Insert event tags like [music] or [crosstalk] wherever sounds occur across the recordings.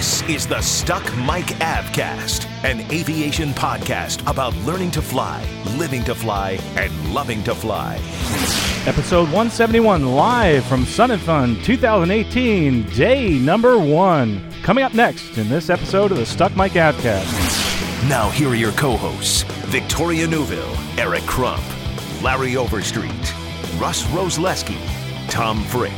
This is the Stuck Mic Avcast, an aviation podcast about learning to fly, living to fly, and loving to fly. Episode 171, live from Sun and Fun 2018, day number one. Coming up next in this episode of the Stuck Mic Avcast. Now, here are your co hosts Victoria Neuville, Eric Crump, Larry Overstreet, Russ Roslewski, Tom Frick,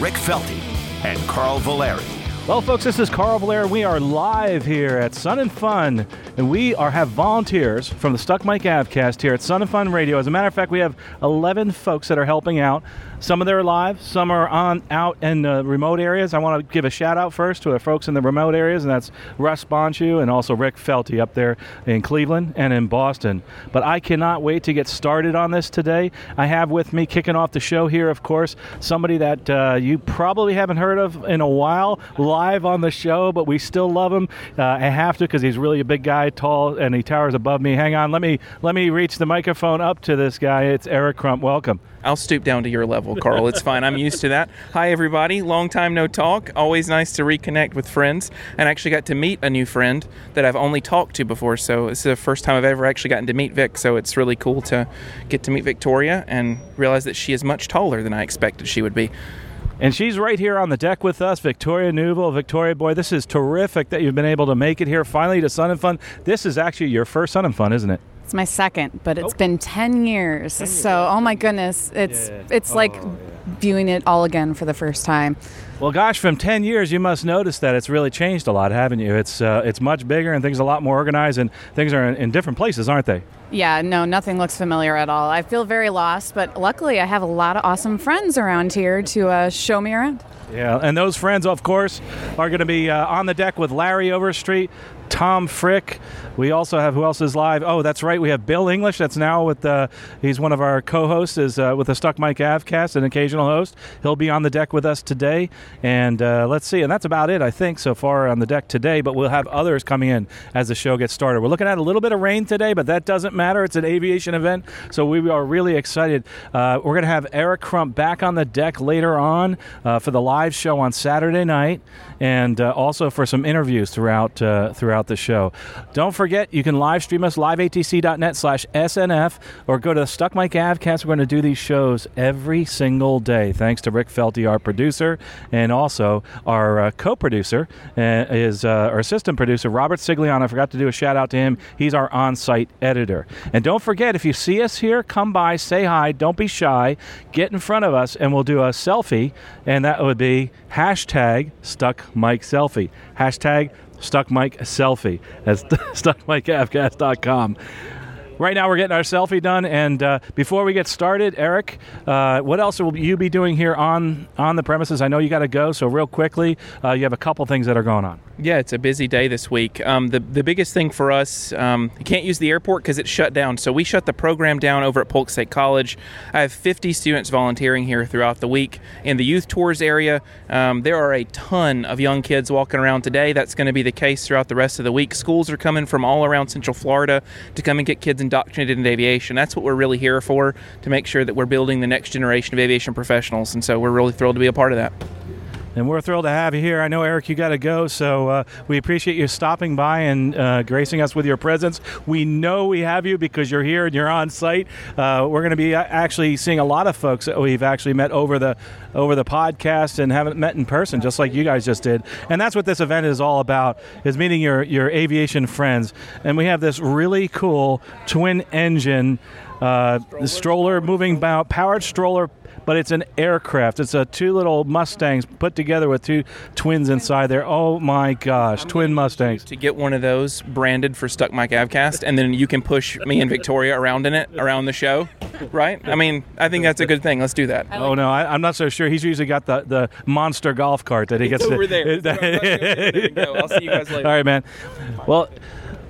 Rick Felty, and Carl Valeri. Well, folks, this is Carl Valeri. We are live here at Sun and Fun, and we are have volunteers from the Stuck Mic Avcast here at Sun and Fun Radio. As a matter of fact, we have 11 folks that are helping out. Some of them are live, some are on out in uh, remote areas. I want to give a shout out first to the folks in the remote areas, and that's Russ Bonchu and also Rick Felty up there in Cleveland and in Boston. But I cannot wait to get started on this today. I have with me kicking off the show here, of course, somebody that uh, you probably haven't heard of in a while, live on the show, but we still love him. Uh, I have to because he's really a big guy, tall, and he towers above me. Hang on, let me let me reach the microphone up to this guy. It's Eric Crump. Welcome. I'll stoop down to your level, Carl. It's fine. I'm used to that. Hi, everybody. Long time no talk. Always nice to reconnect with friends. And I actually got to meet a new friend that I've only talked to before. So it's the first time I've ever actually gotten to meet Vic. So it's really cool to get to meet Victoria and realize that she is much taller than I expected she would be. And she's right here on the deck with us, Victoria Neuville. Victoria, boy, this is terrific that you've been able to make it here finally to Sun and Fun. This is actually your first Sun and Fun, isn't it? It's my second, but it's been 10 years. So, oh my goodness, it's Yeah. it's like Oh, viewing it all again for the first time. Well, gosh, from 10 years, you must notice that it's really changed a lot, haven't you? It's, uh, it's much bigger and things are a lot more organized and things are in, in different places, aren't they? Yeah, no, nothing looks familiar at all. I feel very lost, but luckily I have a lot of awesome friends around here to uh, show me around. Yeah, and those friends, of course, are going to be uh, on the deck with Larry Overstreet, Tom Frick. We also have who else is live? Oh, that's right. We have Bill English. That's now with uh, he's one of our co-hosts is uh, with the Stuck Mic Avcast, an occasional host. He'll be on the deck with us today, and uh, let's see. And that's about it, I think, so far on the deck today. But we'll have others coming in as the show gets started. We're looking at a little bit of rain today, but that doesn't matter. It's an aviation event, so we are really excited. Uh, we're going to have Eric Crump back on the deck later on uh, for the live show on Saturday night, and uh, also for some interviews throughout uh, throughout the show. Don't forget, you can live stream us liveatc.net slash SNF or go to Stuck Mic Avcast. We're going to do these shows every single day. Thanks to Rick Felty, our producer, and also our uh, co-producer uh, is our assistant producer Robert Sigliano. I forgot to do a shout out to him. He's our on-site editor. And don't forget, if you see us here, come by, say hi. Don't be shy. Get in front of us, and we'll do a selfie. And that would be hashtag Stuck Mic Selfie. Hashtag Stuck Mic Selfie. That's [laughs] stuckmicavcast.com. Right now, we're getting our selfie done, and uh, before we get started, Eric, uh, what else will you be doing here on on the premises? I know you got to go, so real quickly, uh, you have a couple things that are going on. Yeah, it's a busy day this week. Um, the the biggest thing for us, um, you can't use the airport because it's shut down. So we shut the program down over at Polk State College. I have 50 students volunteering here throughout the week in the youth tours area. Um, there are a ton of young kids walking around today. That's going to be the case throughout the rest of the week. Schools are coming from all around Central Florida to come and get kids indoctrinated in aviation. That's what we're really here for to make sure that we're building the next generation of aviation professionals. And so we're really thrilled to be a part of that. And we're thrilled to have you here. I know, Eric, you got to go, so uh, we appreciate you stopping by and uh, gracing us with your presence. We know we have you because you're here and you're on site. Uh, we're going to be actually seeing a lot of folks that we've actually met over the over the podcast and haven't met in person, just like you guys just did. And that's what this event is all about: is meeting your your aviation friends. And we have this really cool twin engine uh, stroller, moving bow, powered stroller but it's an aircraft. It's a two little Mustangs put together with two twins inside there. Oh my gosh, twin Mustangs. to get one of those branded for Stuck Mic Avcast, and then you can push me and Victoria around in it around the show. right? I mean, I think that's a good thing. Let's do that. Oh no, I, am not so sure. He's usually got the, the monster golf cart that he gets over to, [laughs] there. there go. I'll see you guys later. All right, man. Well,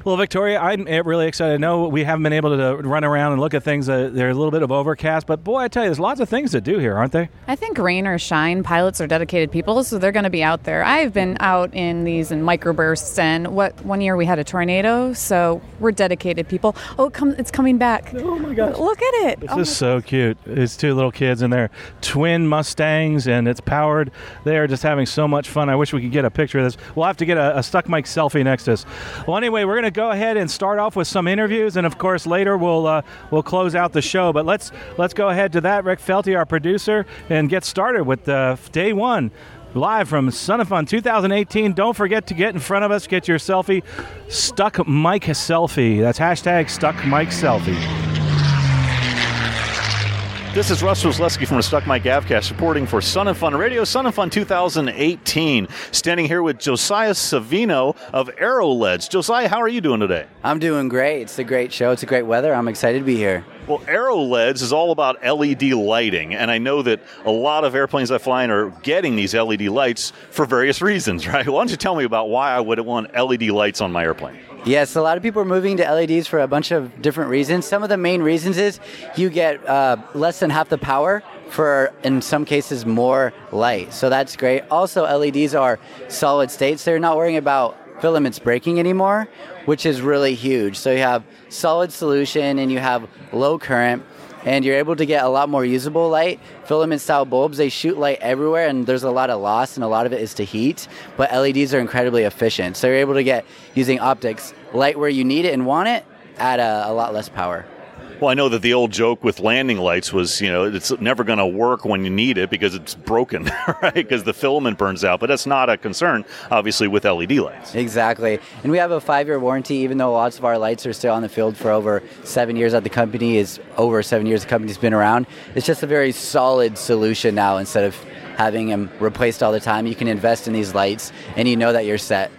well, Victoria, I'm really excited. I know we haven't been able to run around and look at things. Uh, there's a little bit of overcast, but boy, I tell you, there's lots of things to do here, aren't there? I think rain or shine, pilots are dedicated people, so they're going to be out there. I've been out in these in microbursts, and what one year we had a tornado, so we're dedicated people. Oh, it come, it's coming back. Oh my gosh! Look at it. This oh is so cute. It's two little kids in they're twin Mustangs, and it's powered. They are just having so much fun. I wish we could get a picture of this. We'll have to get a, a stuck mic selfie next to us. Well, anyway, we're going to go ahead and start off with some interviews, and of course later we'll uh, we'll close out the show. But let's let's go ahead to that, Rick Felty, our producer, and get started with uh, day one. Live from Sun and Fun 2018. Don't forget to get in front of us, get your selfie. Stuck Mic Selfie. That's hashtag Stuck Mic Selfie. This is Russ Roslewski from the Stuck Mic Avcast reporting for Sun and Fun Radio, Sun and Fun 2018. Standing here with Josiah Savino of AeroLEDs. Josiah, how are you doing today? I'm doing great. It's a great show. It's a great weather. I'm excited to be here. Well, AeroLEDs is all about LED lighting, and I know that a lot of airplanes I fly in are getting these LED lights for various reasons, [laughs] right? Why don't you tell me about why I would want LED lights on my airplane? Yes, a lot of people are moving to LEDs for a bunch of different reasons. Some of the main reasons is you get uh, less than half the power for, in some cases, more light. So that's great. Also, LEDs are solid states. They're not worrying about filaments breaking anymore, which is really huge. So you have solid solution and you have low current and you're able to get a lot more usable light. Filament style bulbs, they shoot light everywhere and there's a lot of loss and a lot of it is to heat, but LEDs are incredibly efficient. So you're able to get using optics light where you need it and want it at a, a lot less power. Well, I know that the old joke with landing lights was, you know, it's never going to work when you need it because it's broken, [laughs] right? Because the filament burns out. But that's not a concern, obviously, with LED lights. Exactly. And we have a five year warranty, even though lots of our lights are still on the field for over seven years at the company, is over seven years the company's been around. It's just a very solid solution now instead of having them replaced all the time. You can invest in these lights and you know that you're set.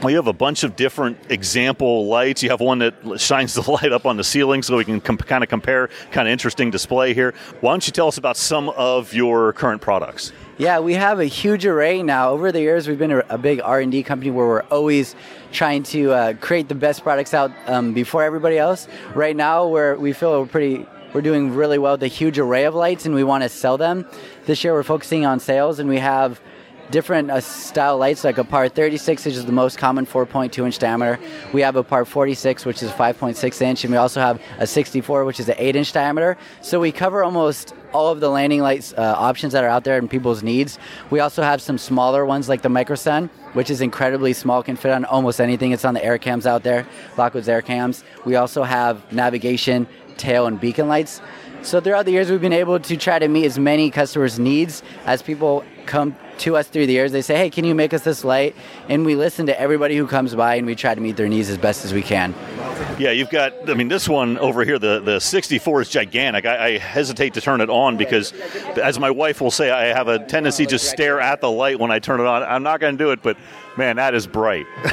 Well, you have a bunch of different example lights. You have one that shines [laughs] the light up on the ceiling so we can com- kind of compare. Kind of interesting display here. Why don't you tell us about some of your current products? Yeah, we have a huge array now. Over the years, we've been a, a big R&D company where we're always trying to uh, create the best products out um, before everybody else. Right now, we're, we feel we're pretty we're doing really well with a huge array of lights and we want to sell them. This year we're focusing on sales and we have different uh, style lights, like a par 36, which is the most common 4.2 inch diameter. We have a par 46, which is 5.6 inch, and we also have a 64, which is an 8 inch diameter. So we cover almost all of the landing lights uh, options that are out there and people's needs. We also have some smaller ones like the Microsun, which is incredibly small, can fit on almost anything. It's on the AirCams out there, Lockwood's AirCams. We also have navigation, tail, and beacon lights. So throughout the years, we've been able to try to meet as many customers' needs as people come to us through the years. They say, "Hey, can you make us this light?" And we listen to everybody who comes by, and we try to meet their needs as best as we can. Yeah, you've got. I mean, this one over here, the the 64 is gigantic. I, I hesitate to turn it on because, as my wife will say, I have a tendency to stare at the light when I turn it on. I'm not going to do it, but man, that is bright. [laughs]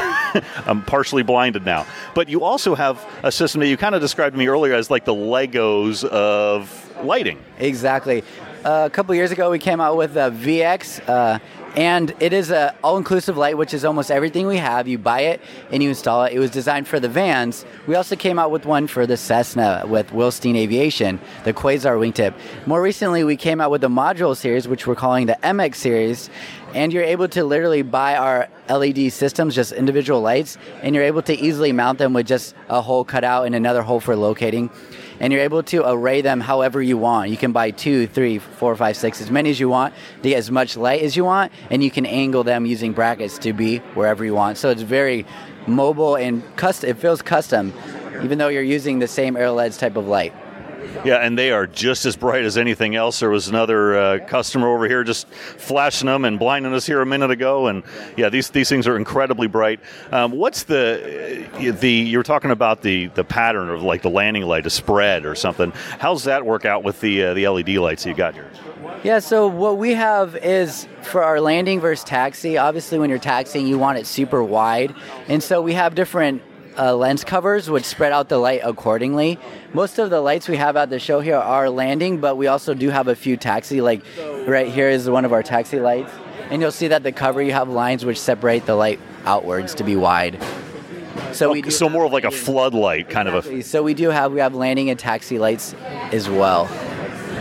I'm partially blinded now. But you also have a system that you kind of described to me earlier as like the Legos of lighting. Exactly. Uh, a couple years ago, we came out with a VX. Uh, and it is an all-inclusive light, which is almost everything we have. You buy it and you install it. It was designed for the vans. We also came out with one for the Cessna with Wilstein Aviation, the Quasar wingtip. More recently, we came out with the module series, which we're calling the MX series, and you're able to literally buy our LED systems, just individual lights, and you're able to easily mount them with just a hole cut out and another hole for locating and you're able to array them however you want. You can buy two, three, four, five, six, as many as you want, to get as much light as you want, and you can angle them using brackets to be wherever you want. So it's very mobile and custom. It feels custom, even though you're using the same AeroLEDs type of light. Yeah, and they are just as bright as anything else. There was another uh, customer over here just flashing them and blinding us here a minute ago, and yeah, these these things are incredibly bright. Um, what's the the you were talking about the the pattern of like the landing light, a spread or something? How's that work out with the uh, the LED lights you got here? Yeah, so what we have is for our landing versus taxi. Obviously, when you're taxiing, you want it super wide, and so we have different uh, lens covers would spread out the light accordingly. Most of the lights we have at the show here are landing, but we also do have a few taxi. Like right here is one of our taxi lights, and you'll see that the cover you have lines which separate the light outwards to be wide. So we so more of like a floodlight kind of a. so we do have we have landing and taxi lights as well.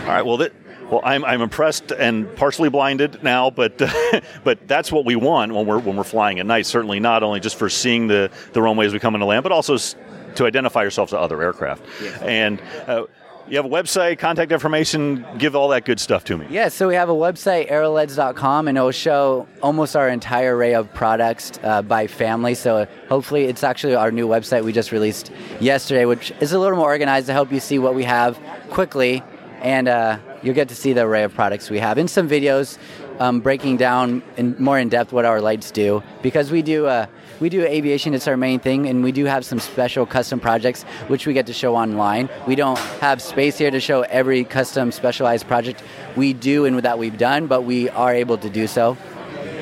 All right. Well, that, well, I'm, I'm impressed and partially blinded now, but [laughs] but that's what we want when we're when we're flying at night. Certainly not only just for seeing the the runway as we come into land, but also to identify yourself to other aircraft. And uh, you have a website, contact information, give all that good stuff to me. Yeah, so we have a website, aeroleds.com, and it will show almost our entire array of products uh, by family. So hopefully, it's actually our new website we just released yesterday, which is a little more organized to help you see what we have quickly. And uh, you'll get to see the array of products we have. In some videos um, breaking down in more in depth what our lights do because we do uh, we do aviation it's our main thing and we do have some special custom projects which we get to show online. We don't have space here to show every custom specialized project we do and that we've done but we are able to do so.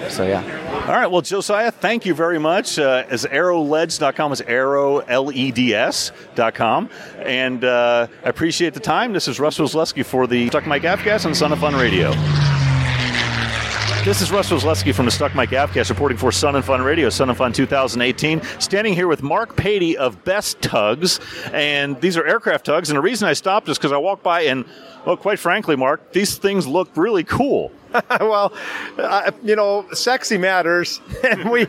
So yeah All right. Well, Josiah, thank you very much. Uh, as aeroleds.com is arrow, L-E-D-S.com. And uh, I appreciate the time. This is Russ Roslewski for the Stuck Mic Avcast on Sun and Fun Radio. This is Russ Roslewski from the Stuck Mic Avcast reporting for Sun and Fun Radio, Sun and Fun 2018. Standing here with Mark Patey of Best Tugs. And these are aircraft tugs. And the reason I stopped is because I walked by and, well, quite frankly, Mark, these things look really cool. [laughs] well, uh, you know, sexy matters, [laughs] and we.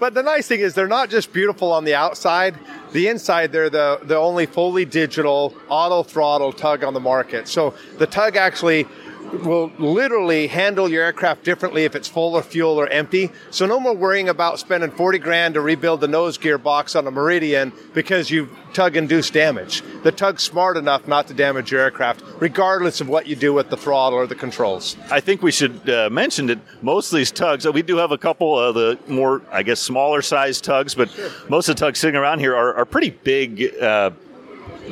But the nice thing is, they're not just beautiful on the outside. The inside, they're the the only fully digital auto throttle tug on the market. So the tug actually will literally handle your aircraft differently if it's full of fuel or empty. So no more worrying about spending 40 grand to rebuild the nose gear box on a Meridian because you've tug induced damage. The tug's smart enough not to damage your aircraft, regardless of what you do with the throttle or the controls. I think we should uh, mention that most of these tugs, uh, we do have a couple of the more, I guess, smaller size tugs, but most of the tugs sitting around here are, are pretty big uh,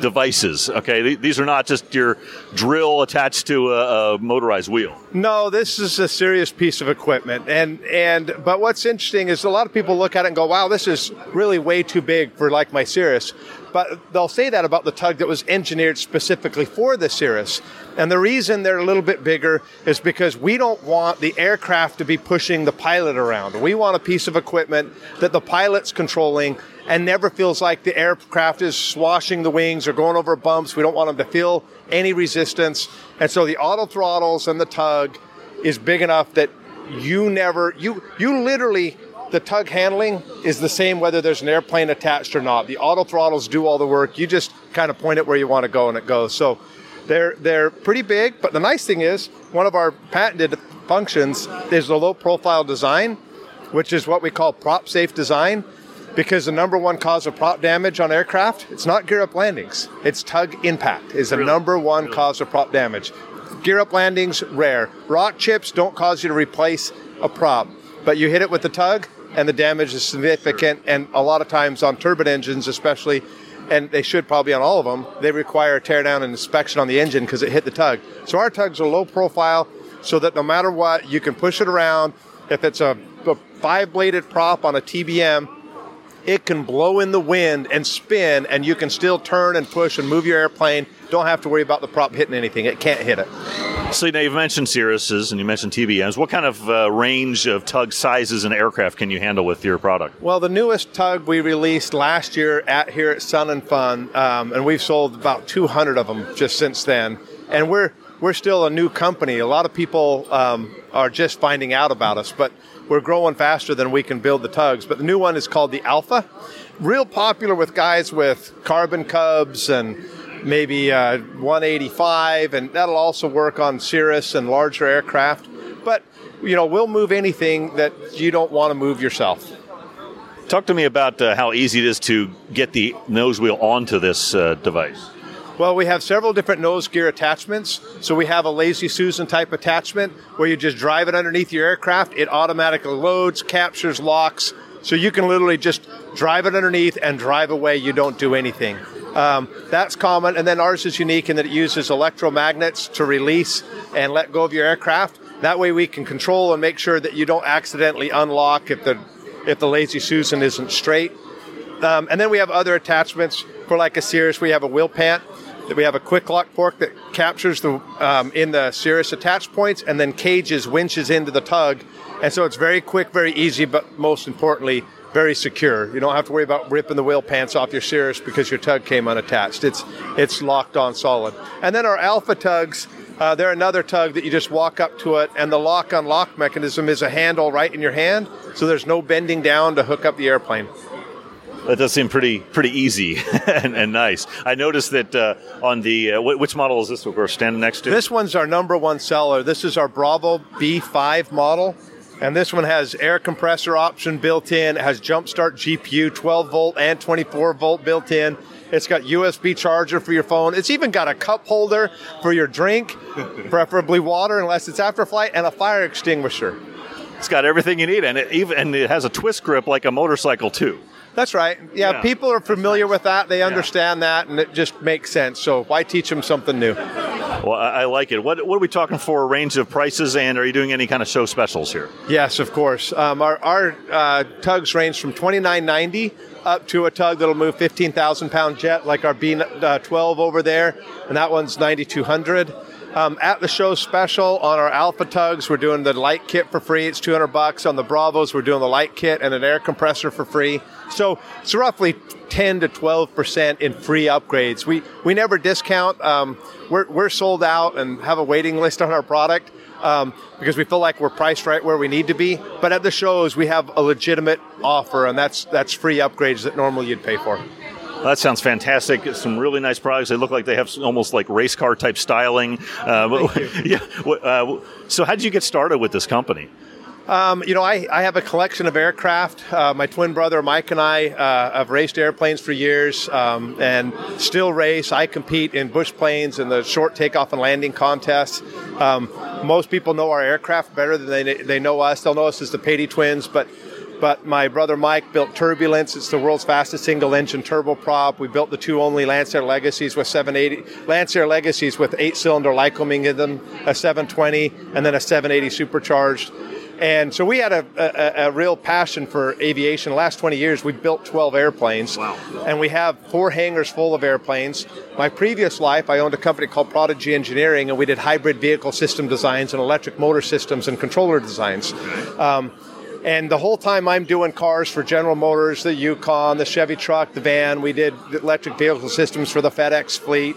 devices. Okay, these are not just your drill attached to a, a motorized wheel. No, this is a serious piece of equipment, and and but what's interesting is a lot of people look at it and go, "Wow, this is really way too big for like my Cirrus." But they'll say that about the tug that was engineered specifically for the Cirrus. And the reason they're a little bit bigger is because we don't want the aircraft to be pushing the pilot around. We want a piece of equipment that the pilot's controlling and never feels like the aircraft is swashing the wings or going over bumps. We don't want them to feel any resistance. And so the auto throttles and the tug is big enough that you never, you, you literally, the tug handling is the same whether there's an airplane attached or not. The auto throttles do all the work. You just kind of point it where you want to go and it goes. So they're, they're pretty big, but the nice thing is one of our patented functions is the low profile design, which is what we call prop safe design because the number one cause of prop damage on aircraft it's not gear up landings. It's tug impact is the number one cause of prop damage. Gear up landings rare. Rock chips don't cause you to replace a prop but you hit it with the tug and the damage is significant and a lot of times on turbine engines especially and they should probably on all of them they require a tear down and inspection on the engine because it hit the tug. So our tugs are low profile so that no matter what you can push it around. If it's a, a five bladed prop on a tbm it can blow in the wind and spin, and you can still turn and push and move your airplane. Don't have to worry about the prop hitting anything. It can't hit it. So now you've mentioned Cirruses and you mentioned TBMs. What kind of uh, range of tug sizes and aircraft can you handle with your product? Well, the newest tug we released last year at here at Sun and Fun, um, and we've sold about 200 of them just since then. And we're we're still a new company. A lot of people um, are just finding out about us, but we're growing faster than we can build the tugs. But the new one is called the Alpha. Real popular with guys with carbon cubs and maybe uh, 185, and that'll also work on Cirrus and larger aircraft. But you know, we'll move anything that you don't want to move yourself. Talk to me about uh, how easy it is to get the nose wheel onto this uh, device. Well, we have several different nose gear attachments. So we have a Lazy Susan type attachment where you just drive it underneath your aircraft. It automatically loads, captures, locks. So you can literally just drive it underneath and drive away. You don't do anything. Um, that's common. And then ours is unique in that it uses electromagnets to release and let go of your aircraft. That way we can control and make sure that you don't accidentally unlock if the if the Lazy Susan isn't straight. Um, and then we have other attachments for like a Cirrus. We have a wheel pant. We have a quick lock fork that captures the um, in the Cirrus attach points and then cages winches into the tug, and so it's very quick, very easy, but most importantly, very secure. You don't have to worry about ripping the wheel pants off your Cirrus because your tug came unattached. It's it's locked on solid. And then our Alpha tugs. Uh, they're another tug that you just walk up to it, and the lock unlock mechanism is a handle right in your hand, so there's no bending down to hook up the airplane. That does seem pretty pretty easy [laughs] and, and nice. I noticed that uh, on the uh, which model is this we're standing next to? This one's our number one seller. This is our Bravo B5 model, and this one has air compressor option built in. It has jump start GPU, 12 volt and 24 volt built in. It's got USB charger for your phone. It's even got a cup holder for your drink, [laughs] preferably water, unless it's after flight, and a fire extinguisher. It's got everything you need, and it even and it has a twist grip like a motorcycle too. That's right. Yeah, Yeah. people are familiar with that. They understand that, and it just makes sense. So why teach them something new? Well, I, I like it. What what are we talking for a range of prices, and are you doing any kind of show specials here? Yes, of course. Um, our our uh, tugs range from twenty nine ninety up to a tug that'll move fifteen thousand pound jet, like our B uh, twelve over there, and that one's ninety two hundred. Um, at the show special on our Alpha tugs, we're doing the light kit for free. It's two hundred bucks. On the Bravos, we're doing the light kit and an air compressor for free. So it's roughly ten to twelve percent in free upgrades. We we never discount. Um, we're we're sold out and have a waiting list on our product um, because we feel like we're priced right where we need to be. But at the shows, we have a legitimate offer, and that's that's free upgrades that normally you'd pay for. That sounds fantastic. Some really nice products. They look like they have almost like race car type styling. Uh, [laughs] yeah. Uh, so, how did you get started with this company? Um, you know, I, I have a collection of aircraft. Uh, my twin brother Mike and I uh, have raced airplanes for years um, and still race. I compete in bush planes and the short takeoff and landing contests. Um, most people know our aircraft better than they, they know us. They'll know us as the Patey twins, but but my brother Mike built Turbulence. It's the world's fastest single engine turboprop. We built the two only Lancair Legacies with 780 Lancair Legacies with eight cylinder Lycoming in them, a 720, and then a 780 supercharged. And so we had a, a, a real passion for aviation. The last 20 years, we built 12 airplanes. Wow. And we have four hangars full of airplanes. My previous life, I owned a company called Prodigy Engineering, and we did hybrid vehicle system designs and electric motor systems and controller designs. Um, and the whole time I'm doing cars for General Motors, the Yukon, the Chevy truck, the van, we did electric vehicle systems for the FedEx fleet.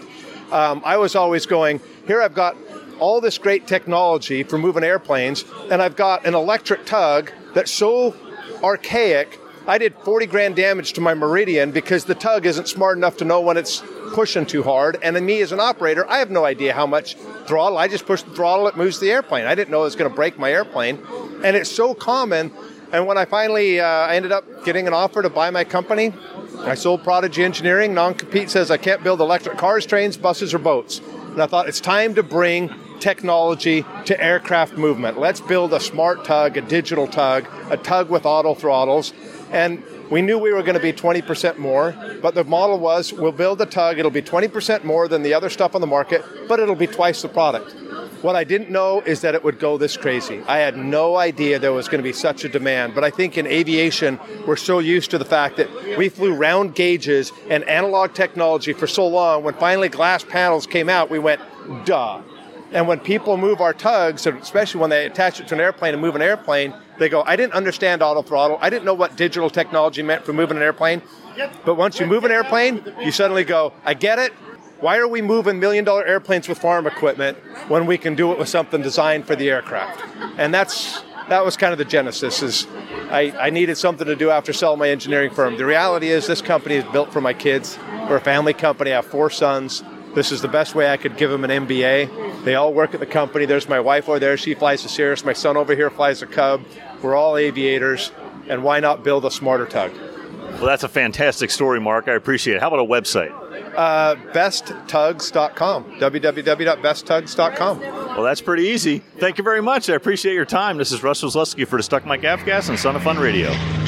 Um, I was always going, here I've got all this great technology for moving airplanes, and I've got an electric tug that's so archaic. I did 40 grand damage to my Meridian because the tug isn't smart enough to know when it's pushing too hard. And then me as an operator, I have no idea how much throttle. I just push the throttle, it moves the airplane. I didn't know it was going to break my airplane. And it's so common. And when I finally uh, I ended up getting an offer to buy my company, I sold Prodigy Engineering. Non compete says I can't build electric cars, trains, buses, or boats. And I thought it's time to bring technology to aircraft movement. Let's build a smart tug, a digital tug, a tug with auto throttles. And we knew we were going to be 20% more, but the model was we'll build a tug, it'll be 20% more than the other stuff on the market, but it'll be twice the product. What I didn't know is that it would go this crazy. I had no idea there was going to be such a demand. But I think in aviation, we're so used to the fact that we flew round gauges and analog technology for so long. When finally glass panels came out, we went, duh. And when people move our tugs, especially when they attach it to an airplane and move an airplane, they go, I didn't understand auto throttle. I didn't know what digital technology meant for moving an airplane. But once you move an airplane, you suddenly go, I get it. Why are we moving million dollar airplanes with farm equipment when we can do it with something designed for the aircraft? And that's that was kind of the genesis is I, I needed something to do after selling my engineering firm. The reality is this company is built for my kids. We're a family company. I have four sons. This is the best way I could give them an MBA. They all work at the company. There's my wife over there. She flies a Cirrus. My son over here flies a Cub. We're all aviators. And why not build a smarter tug? Well, that's a fantastic story, Mark. I appreciate it. How about a website? Uh, besttugs.com. www.besttugs.com. Well, that's pretty easy. Thank you very much. I appreciate your time. This is Russ Roslewski for the Stuck Mic Avcast and Sun and Fun Radio.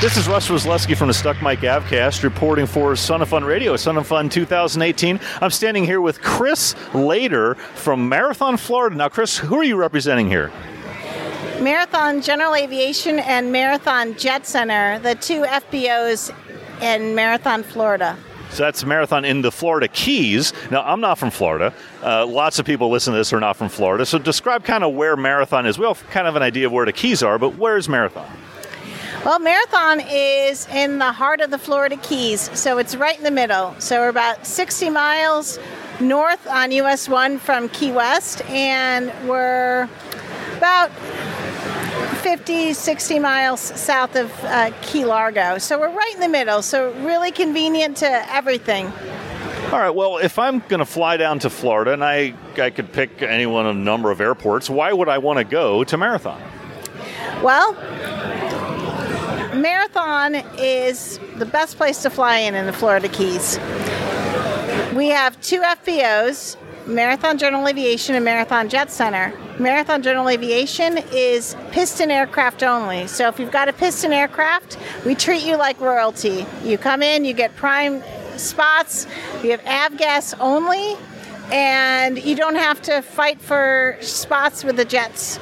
This is Russ Roslewski from the Stuck Mic Avcast reporting for Sun and Fun Radio, Sun and Fun 2018. I'm standing here with Chris Later from Marathon, Florida. Now, Chris, who are you representing here? Marathon General Aviation and Marathon Jet Center, the two FBOs in Marathon, Florida. So that's Marathon in the Florida Keys. Now, I'm not from Florida. Uh, lots of people listen to this are not from Florida. So describe kind of where Marathon is. We have kind of an idea of where the Keys are, but where's Marathon? Well, Marathon is in the heart of the Florida Keys, so it's right in the middle. So we're about 60 miles north on US 1 from Key West, and we're about 50, 60 miles south of uh, Key Largo. So we're right in the middle, so really convenient to everything. All right. Well, if I'm going to fly down to Florida and I, I could pick any one of a number of airports, why would I want to go to Marathon? Well, Marathon is the best place to fly in in the Florida Keys. We have two FBOs, Marathon General Aviation and Marathon Jet Center. Marathon General Aviation is piston aircraft only. So if you've got a piston aircraft, we treat you like royalty. You come in, you get prime spots, you have avgas only, and you don't have to fight for spots with the jets.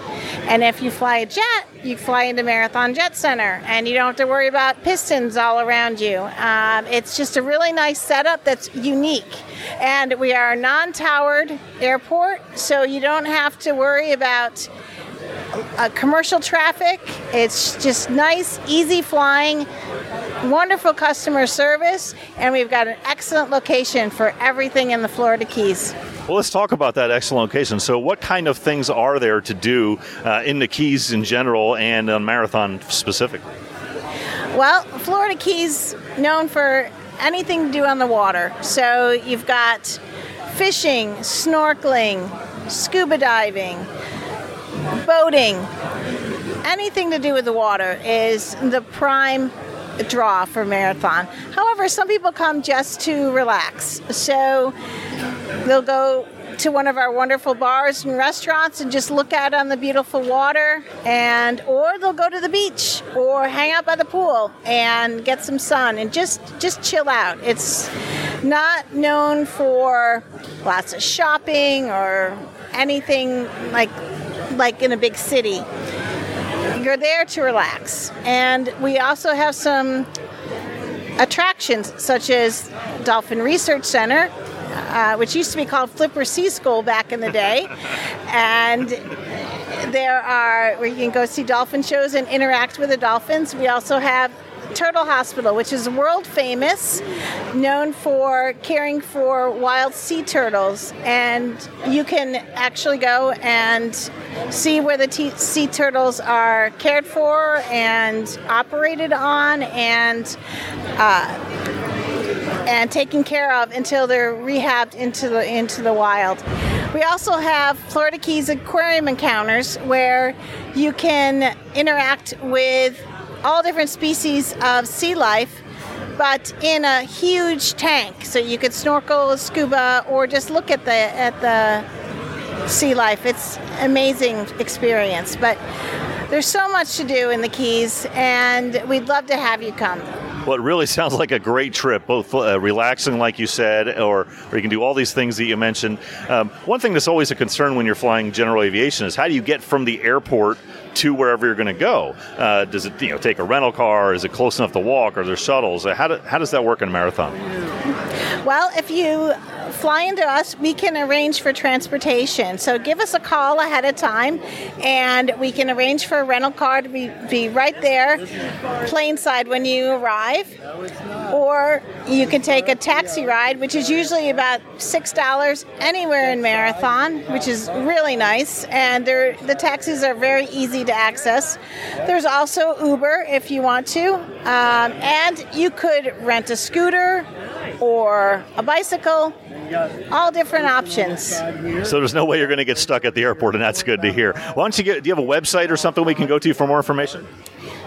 And if you fly a jet, you fly into Marathon Jet Center, and you don't have to worry about pistons all around you. Um, it's just a really nice setup that's unique. And we are a non towered airport, so you don't have to worry about uh, commercial traffic. It's just nice, easy flying, wonderful customer service, and we've got an excellent location for everything in the Florida Keys. Well, let's talk about that excellent location. So, what kind of things are there to do uh, in the Keys in general and on Marathon specifically? Well, Florida Keys known for anything to do on the water. So you've got fishing, snorkeling, scuba diving, boating. Anything to do with the water is the prime draw for marathon. However, some people come just to relax. So they'll go to one of our wonderful bars and restaurants and just look out on the beautiful water and or they'll go to the beach or hang out by the pool and get some sun and just just chill out. It's not known for lots of shopping or anything like like in a big city. You're there to relax. And we also have some attractions such as Dolphin Research Center, uh, which used to be called Flipper Sea School back in the day. [laughs] and there are where you can go see dolphin shows and interact with the dolphins. We also have Turtle Hospital, which is world famous, known for caring for wild sea turtles. And you can actually go and see where the t- sea turtles are cared for and operated on and uh, and taken care of until they're rehabbed into the into the wild. We also have Florida Keys aquarium encounters where you can interact with all different species of sea life but in a huge tank. So you could snorkel scuba or just look at the at the sea life. It's amazing experience but there's so much to do in the keys and we'd love to have you come it really sounds like a great trip, both uh, relaxing, like you said, or, or you can do all these things that you mentioned. Um, one thing that's always a concern when you're flying general aviation is how do you get from the airport to wherever you're going to go? Uh, does it you know take a rental car? Is it close enough to walk? Are there shuttles? How, do, how does that work in a marathon? Well, if you fly into us, we can arrange for transportation. So give us a call ahead of time, and we can arrange for a rental car to be, be right there, plane side when you arrive. Or you can take a taxi ride, which is usually about $6 anywhere in Marathon, which is really nice. And the taxis are very easy to access. There's also Uber if you want to. Um, and you could rent a scooter or a bicycle all different options. So there's no way you're going to get stuck at the airport, and that's good to hear. Why don't you get? Do you have a website or something we can go to for more information?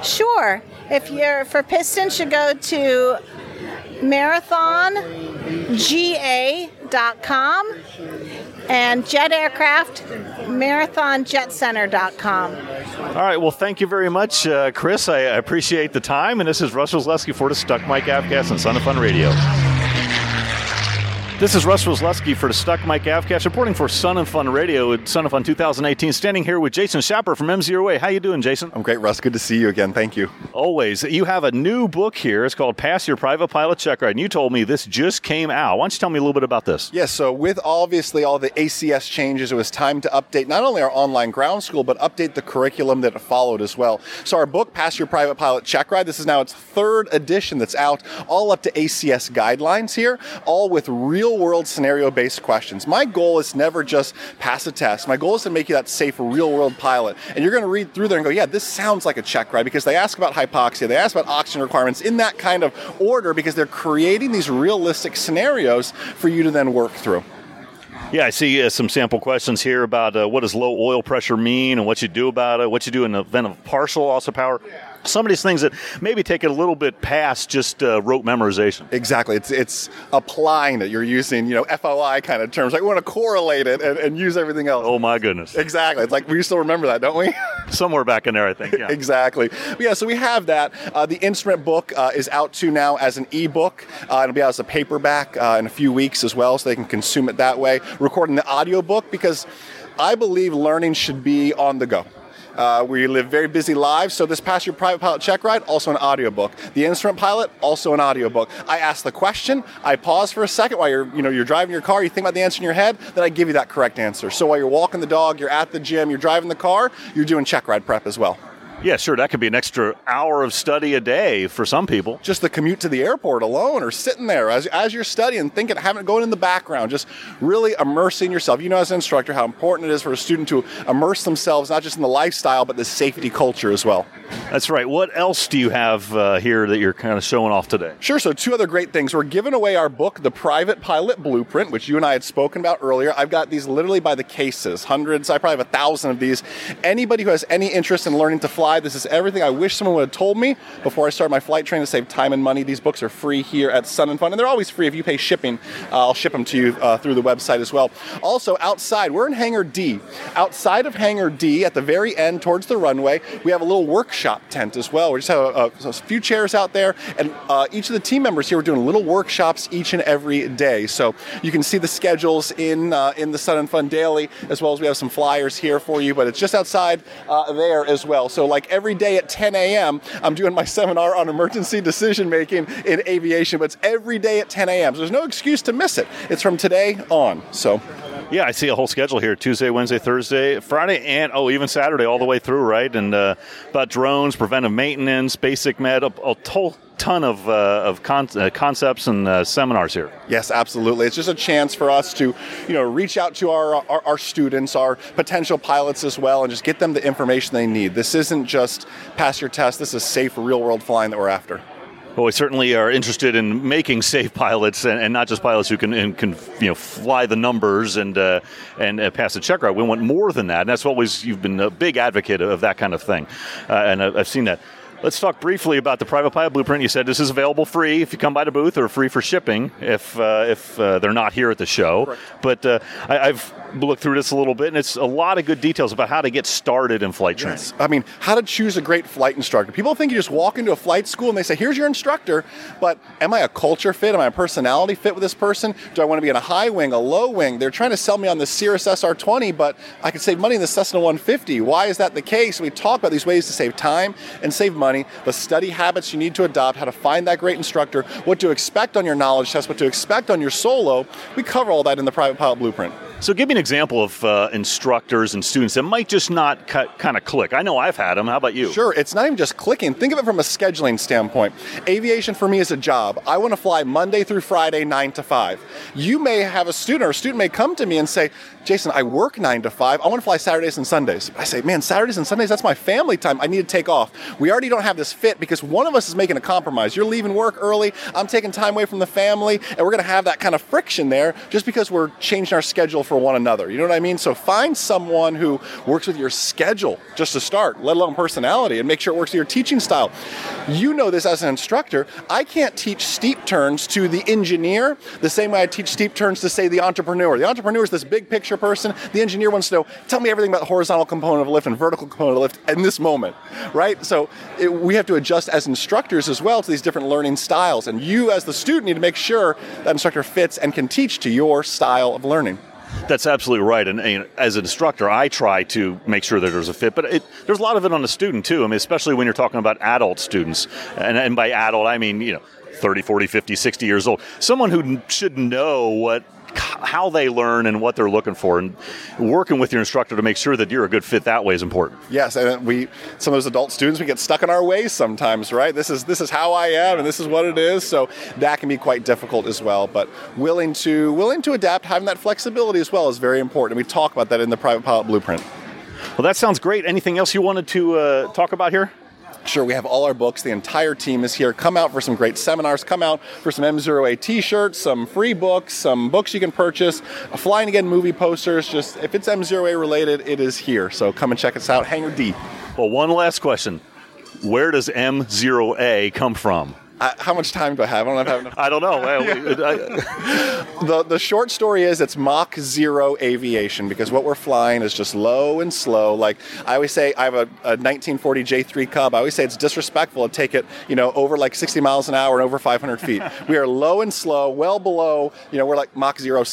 Sure. If you're for Piston, should go to marathonga.com and jet aircraft marathonjetcenter.com. All right. Well, thank you very much, uh, Chris. I appreciate the time. And this is Russ Roslewski for the Stuck Mic Avcast and Sun and Fun Radio. This is Russ Roslewski for the Stuck Mic Avcast, reporting for Sun and Fun Radio at Sun and Fun 2018. Standing here with Jason Schappert from MzeroA. How you doing, Jason? I'm great, Russ. Good to see you again. Thank you. Always. You have a new book here. It's called Pass Your Private Pilot Check Ride. And you told me this just came out. Why don't you tell me a little bit about this? Yes. so with obviously all the ACS changes, it was time to update not only our online ground school, but update the curriculum that followed as well. So our book, Pass Your Private Pilot Check Ride, this is now its third edition that's out, all up to ACS guidelines here, all with real world scenario based questions. My goal is never just pass a test. My goal is to make you that safe, real world pilot. And you're going to read through there and go, yeah, this sounds like a check ride because they ask about hypoxia, they ask about oxygen requirements in that kind of order because they're creating these realistic scenarios for you to then work through. Yeah, I see uh, some sample questions here about uh, what does low oil pressure mean and what you do about it, what you do in the event of partial loss of power some of these things that maybe take it a little bit past just uh, rote memorization. Exactly. It's it's applying it. You're using you know FOI kind of terms. Like we want to correlate it and, and use everything else. Oh my goodness. Exactly. It's like we still remember that, don't we? [laughs] Somewhere back in there, I think. Yeah. [laughs] exactly. But yeah. So we have that. Uh, the instrument book uh, is out too now as an ebook. Uh, it'll be out as a paperback uh, in a few weeks as well, so they can consume it that way. Recording the audio book because I believe learning should be on the go. Uh, we live very busy lives, so this past year, Private Pilot Check Ride, also an audiobook. The Instrument Pilot, also an audiobook. I ask the question, I pause for a second while you're, you know, you're driving your car, you think about the answer in your head, then I give you that correct answer. So while you're walking the dog, you're at the gym, you're driving the car, you're doing check ride prep as well. Yeah, sure. That could be an extra hour of study a day for some people. Just the commute to the airport alone, or sitting there as, as you're studying, thinking, having going in the background, just really immersing yourself. You know, as an instructor, how important it is for a student to immerse themselves not just in the lifestyle, but the safety culture as well. That's right. What else do you have uh, here that you're kind of showing off today? Sure. So, two other great things. We're giving away our book, The Private Pilot Blueprint, which you and I had spoken about earlier. I've got these literally by the cases, hundreds. I probably have a thousand of these. Anybody who has any interest in learning to fly, this is everything I wish someone would have told me before I started my flight training to save time and money. These books are free here at Sun and Fun, and they're always free if you pay shipping. Uh, I'll ship them to you uh, through the website as well. Also, outside, we're in Hangar D. Outside of Hangar D, at the very end towards the runway, we have a little workshop tent as well. We just have a, a, a few chairs out there, and uh, each of the team members here are doing little workshops each and every day. So you can see the schedules in uh, in the Sun and Fun Daily, as well as we have some flyers here for you. But it's just outside uh, there as well. So like every day at 10 a.m., I'm doing my seminar on emergency decision making in aviation, but it's every day at 10 a.m. So there's no excuse to miss it. It's from today on. So. Yeah, I see a whole schedule here: Tuesday, Wednesday, Thursday, Friday, and oh, even Saturday, all the way through, right? And uh, about drones, preventive maintenance, basic med, a, a ton of, uh, of con- uh, concepts and uh, seminars here. Yes, absolutely. It's just a chance for us to, you know, reach out to our, our, our students, our potential pilots as well, and just get them the information they need. This isn't just pass your test. This is safe, real world flying that we're after. Well, we certainly are interested in making safe pilots, and, and not just pilots who can, can you know fly the numbers and uh, and uh, pass the check ride. We want more than that, and that's always you've been a big advocate of that kind of thing, uh, and I've seen that. Let's talk briefly about the private pilot blueprint. You said this is available free if you come by the booth, or free for shipping if uh, if uh, they're not here at the show. Correct. But uh, I, have looked through this a little bit, and it's a lot of good details about how to get started in flight training. Yes. I mean, how to choose a great flight instructor. People think you just walk into a flight school and they say, "Here's your instructor," but am I a culture fit? Am I a personality fit with this person? Do I want to be in a high wing, a low wing? They're trying to sell me on the Cirrus SR20, but I could save money in the Cessna 150. Why is that the case? We talk about these ways to save time and save money, the study habits you need to adopt, how to find that great instructor, what to expect on your knowledge test, what to expect on your solo. We cover all that in the Private Pilot Blueprint. So, give me an example of uh, instructors and students that might just not kind of click. I know I've had them. How about you? Sure. It's not even just clicking. Think of it from a scheduling standpoint. Aviation for me is a job. I want to fly Monday through Friday, 9 to 5. You may have a student, or a student may come to me and say, Jason, I work 9 to 5. I want to fly Saturdays and Sundays. I say, man, Saturdays and Sundays, that's my family time. I need to take off. We already don't have this fit because one of us is making a compromise. You're leaving work early. I'm taking time away from the family, and we're going to have that kind of friction there just because we're changing our schedule for one another. You know what I mean? So find someone who works with your schedule just to start, let alone personality, and make sure it works with your teaching style. You know this as an instructor. I can't teach steep turns to the engineer the same way I teach steep turns to, say, the entrepreneur. The entrepreneur is this big picture person, the engineer wants to know, tell me everything about the horizontal component of lift and vertical component of lift in this moment, right? So it, we have to adjust as instructors as well to these different learning styles. And you, as the student, need to make sure that instructor fits and can teach to your style of learning. That's absolutely right. And, and, as an instructor, I try to make sure that there's a fit. But it, there's a lot of it on the student, too. I mean, especially when you're talking about adult students. And, and by adult, I mean, you know, 30, 40, 50, 60 years old. Someone who should know what how they learn and what they're looking for, and working with your instructor to make sure that you're a good fit that way is important. Yes, and we some of those adult students we get stuck in our ways sometimes, right? This is this is how I am, and this is what it is. So that can be quite difficult as well. But willing to willing to adapt, having that flexibility as well is very important. And we talk about that in the private pilot blueprint. Well, that sounds great. Anything else you wanted to uh, talk about here? Sure, we have all our books. The entire team is here. Come out for some great seminars. Come out for some MzeroA t-shirts, some free books, some books you can purchase, Flying Again movie posters. Just if it's MzeroA related, it is here. So come and check us out. Hangar D. Well, one last question. Where does MzeroA come from? I, how much time do I have? I don't have enough. I don't know. [laughs] the, the short story is it's Mach Zero aviation because what we're flying is just low and slow. Like I always say, I have a, a 1940 J3 Cub. I always say it's disrespectful to take it, you know, over like 60 miles an hour and over 500 feet. [laughs] we are low and slow, well below, you know, we're like Mach Zero,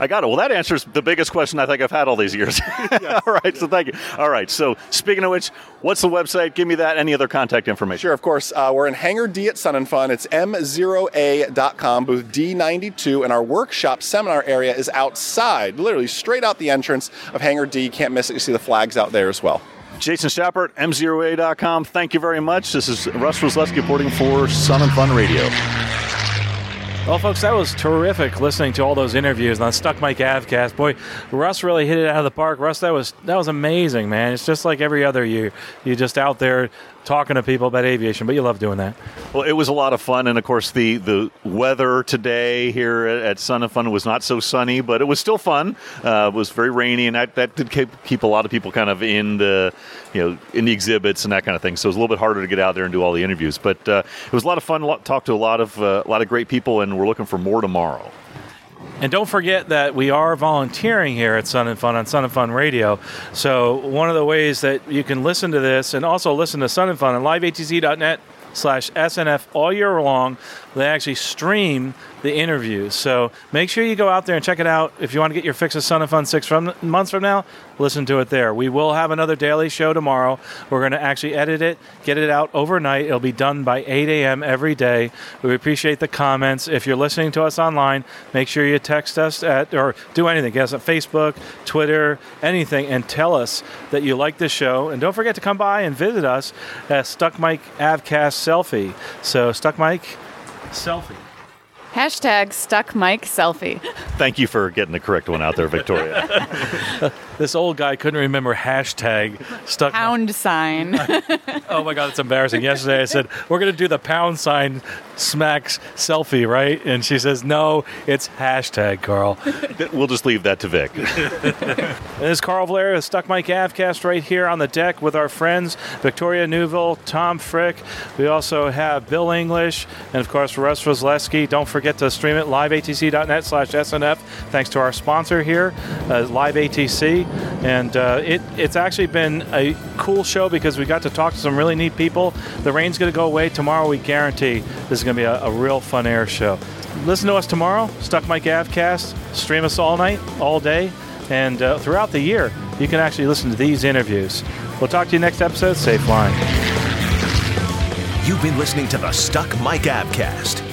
I got it. Well, that answers the biggest question I think I've had all these years. [laughs] [laughs] all right, so thank you. All right, so speaking of which, what's the website? Give me that. Any other contact information? Sure, of course. Uh, we're in Hangar D at Sun and Fun. It's mzeroa.com, booth D92, and our workshop seminar area is outside, literally straight out the entrance of Hangar D. You can't miss it. You see the flags out there as well. Jason Schappert, mzeroa.com. Thank you very much. This is Russ Roslewski reporting for Sun and Fun Radio. Well, folks, that was terrific listening to all those interviews on Stuck Mic Avcast. Boy, Russ really hit it out of the park. Russ, that was that was amazing, man. It's just like every other year. You're just out there talking to people about aviation, but you love doing that. Well, it was a lot of fun, and of course, the the weather today here at, Sun and Fun was not so sunny, but it was still fun. Uh, it was very rainy, and that, that did keep, keep a lot of people kind of in the you know in the exhibits and that kind of thing. So it was a little bit harder to get out there and do all the interviews, but uh, it was a lot of fun. Talk to a lot of uh, a lot of great people, and we're looking for more tomorrow. And don't forget that we are volunteering here at Sun and Fun on Sun and Fun Radio. So one of the ways that you can listen to this and also listen to Sun and Fun on liveatc.net slash SNF all year long. They actually stream the interviews. So make sure you go out there and check it out. If you want to get your fix of Sun and Fun six from, months from now, listen to it there. We will have another daily show tomorrow. We're going to actually edit it, get it out overnight. It'll be done by 8 a.m. every day. We appreciate the comments. If you're listening to us online, make sure you text us at or do anything. Get us on Facebook, Twitter, anything, and tell us that you like this show. And don't forget to come by and visit us at Stuck Mic Avcast Selfie. So Stuck Mic Selfie. Hashtag stuck mic selfie. Thank you for getting the correct one out there, Victoria. [laughs] this old guy couldn't remember hashtag stuck pound sign. [laughs] oh my god, it's embarrassing. Yesterday I said we're going to do the pound sign smacks selfie, right? And she says no, it's hashtag Carl. [laughs] we'll just leave that to Vic. this is Carl Valeri, the Stuck Mic Avcast, right here on the deck with our friends Victoria Neuville, Tom Frick. We also have Bill English and of course Russ Roslewski. Don't forget forget to stream it liveatc.net slash snf thanks to our sponsor here uh, live atc and uh, it, it's actually been a cool show because we got to talk to some really neat people. The rain's going to go away tomorrow we guarantee this is going to be a, a real fun air show. Listen to us tomorrow stuck mic avcast stream us all night all day and uh, throughout the year you can actually listen to these interviews. We'll talk to you next episode. Safe flying. You've been listening to the Stuck Mic Avcast.